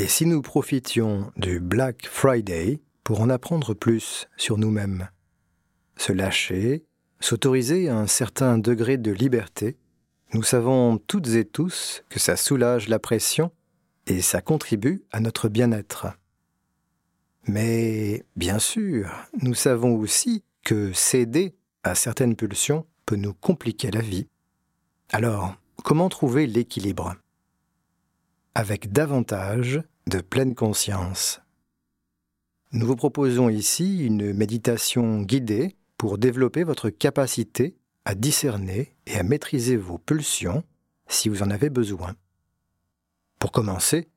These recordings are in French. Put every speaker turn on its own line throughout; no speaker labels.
Et si nous profitions du Black Friday pour en apprendre plus sur nous-mêmes Se lâcher, s'autoriser un certain degré de liberté, nous savons toutes et tous que ça soulage la pression et ça contribue à notre bien-être. Mais bien sûr, nous savons aussi que céder à certaines pulsions peut nous compliquer la vie. Alors, comment trouver l'équilibre? Avec davantage de pleine conscience. Nous vous proposons ici une méditation guidée pour développer votre capacité à discerner et à maîtriser vos pulsions si vous en avez besoin. Pour commencer,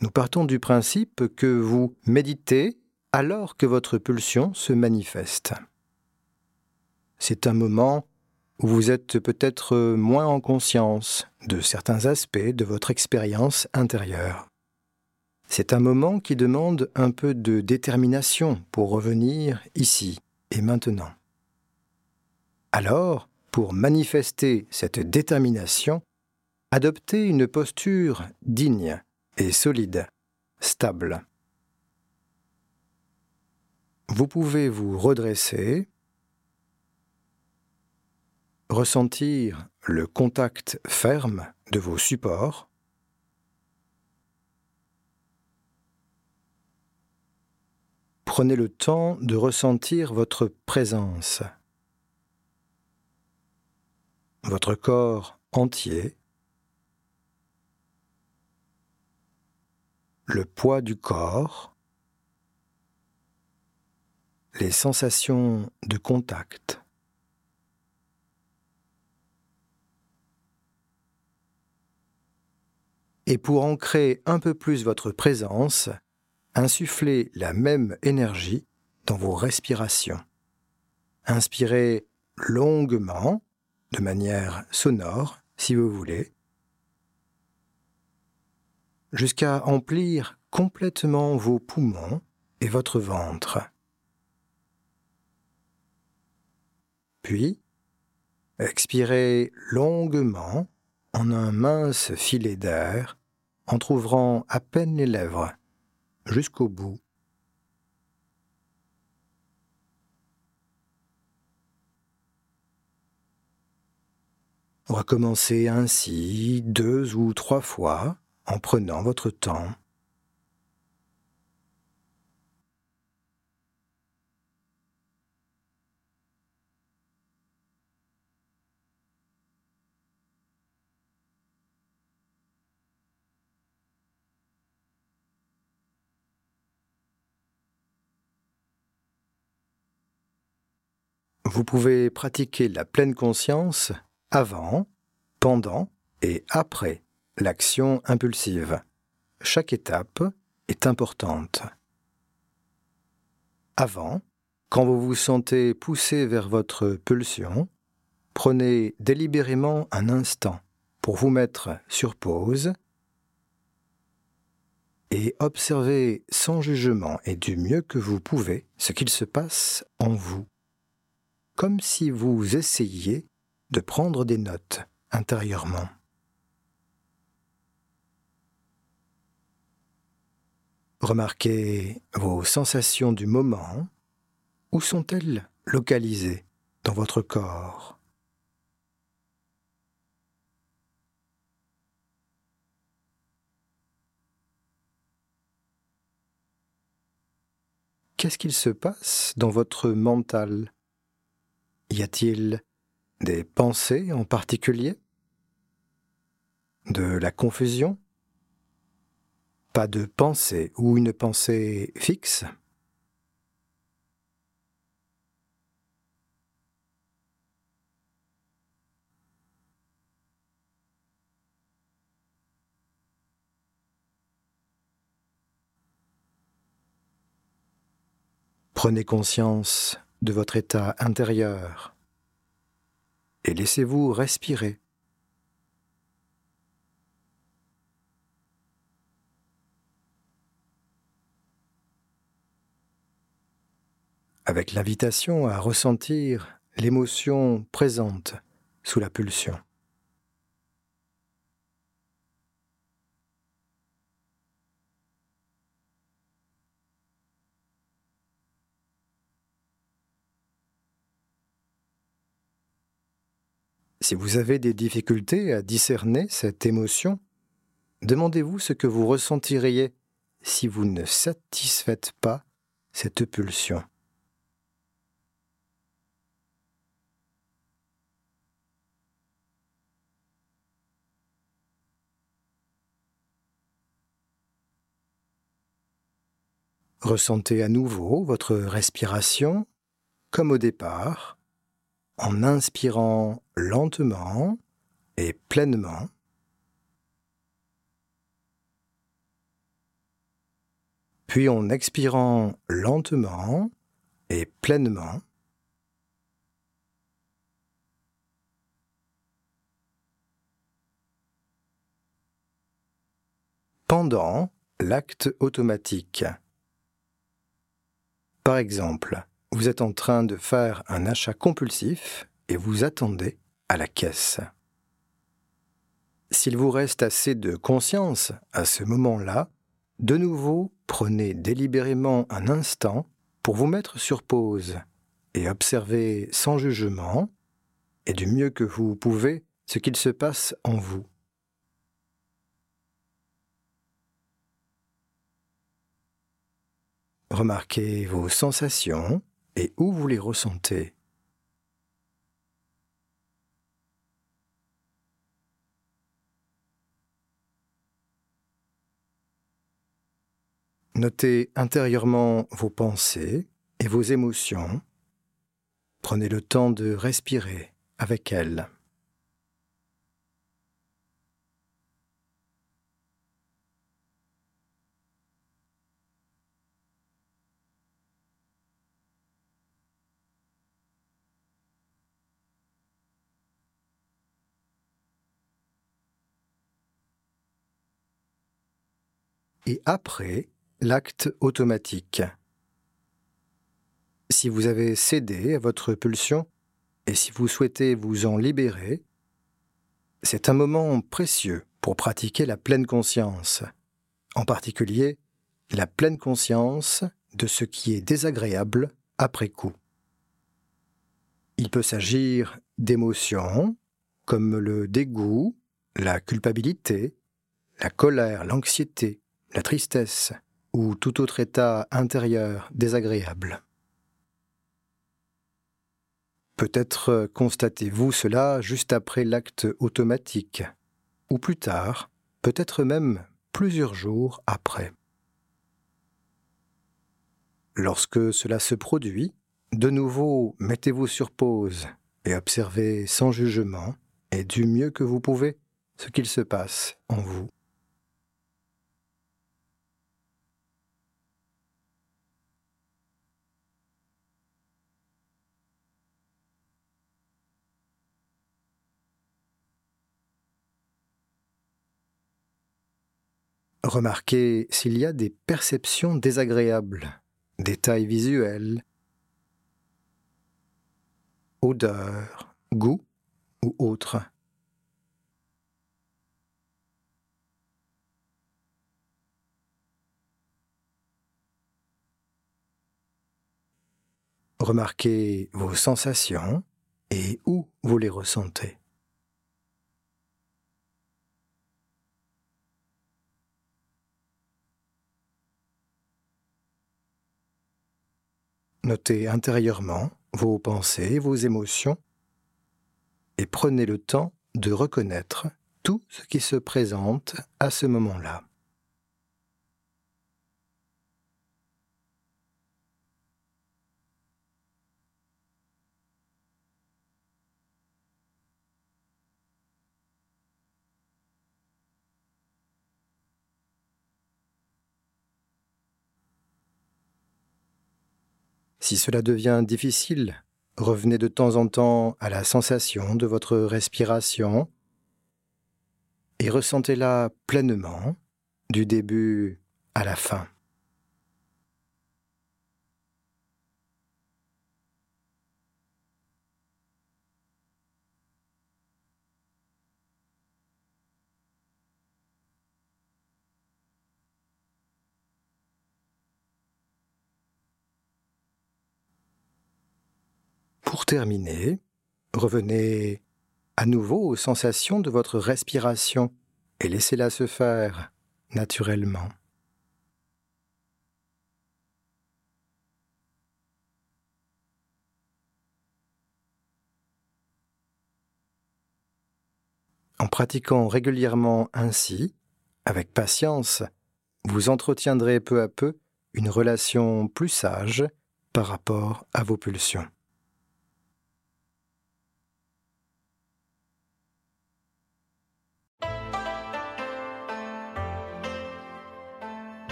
nous partons du principe que vous méditez alors que votre pulsion se manifeste. C'est un moment où vous êtes peut-être moins en conscience de certains aspects de votre expérience intérieure. C'est un moment qui demande un peu de détermination pour revenir ici et maintenant. Alors, pour manifester cette détermination, adoptez une posture digne et solide, stable. Vous pouvez vous redresser, ressentir le contact ferme de vos supports, prenez le temps de ressentir votre présence, votre corps entier, le poids du corps, les sensations de contact. Et pour ancrer un peu plus votre présence, insufflez la même énergie dans vos respirations. Inspirez longuement, de manière sonore, si vous voulez, jusqu'à emplir complètement vos poumons et votre ventre. Puis, expirez longuement en un mince filet d'air, en trouvrant à peine les lèvres jusqu'au bout. Recommencez ainsi deux ou trois fois en prenant votre temps. Vous pouvez pratiquer la pleine conscience avant, pendant et après l'action impulsive. Chaque étape est importante. Avant, quand vous vous sentez poussé vers votre pulsion, prenez délibérément un instant pour vous mettre sur pause et observez sans jugement et du mieux que vous pouvez ce qu'il se passe en vous comme si vous essayiez de prendre des notes intérieurement. Remarquez vos sensations du moment. Où sont-elles localisées dans votre corps? Qu'est-ce qu'il se passe dans votre mental? Y a-t-il des pensées en particulier? De la confusion? Pas de pensée ou une pensée fixe? Prenez conscience de votre état intérieur et laissez-vous respirer. avec l'invitation à ressentir l'émotion présente sous la pulsion. Si vous avez des difficultés à discerner cette émotion, demandez-vous ce que vous ressentiriez si vous ne satisfaites pas cette pulsion. Ressentez à nouveau votre respiration comme au départ, en inspirant lentement et pleinement. Puis en expirant lentement et pleinement. Pendant l'acte automatique. Par exemple, vous êtes en train de faire un achat compulsif et vous attendez à la caisse. S'il vous reste assez de conscience à ce moment-là, de nouveau, prenez délibérément un instant pour vous mettre sur pause et observer sans jugement et du mieux que vous pouvez ce qu'il se passe en vous. Remarquez vos sensations et où vous les ressentez? Notez intérieurement vos pensées et vos émotions. Prenez le temps de respirer avec elles. Après l'acte automatique. Si vous avez cédé à votre pulsion et si vous souhaitez vous en libérer, c'est un moment précieux pour pratiquer la pleine conscience, en particulier la pleine conscience de ce qui est désagréable après coup. Il peut s'agir d'émotions comme le dégoût, la culpabilité, la colère, l'anxiété, la tristesse ou tout autre état intérieur désagréable. Peut-être constatez-vous cela juste après l'acte automatique, ou plus tard, peut-être même plusieurs jours après. Lorsque cela se produit, de nouveau mettez-vous sur pause et observez sans jugement et du mieux que vous pouvez ce qu'il se passe en vous. Remarquez s'il y a des perceptions désagréables, détails visuels, odeurs, goût ou autres. Remarquez vos sensations et où vous les ressentez. Notez intérieurement vos pensées, vos émotions, et prenez le temps de reconnaître tout ce qui se présente à ce moment-là. Si cela devient difficile, revenez de temps en temps à la sensation de votre respiration et ressentez-la pleinement du début à la fin. Pour terminer, revenez à nouveau aux sensations de votre respiration et laissez-la se faire naturellement. En pratiquant régulièrement ainsi, avec patience, vous entretiendrez peu à peu une relation plus sage par rapport à vos pulsions.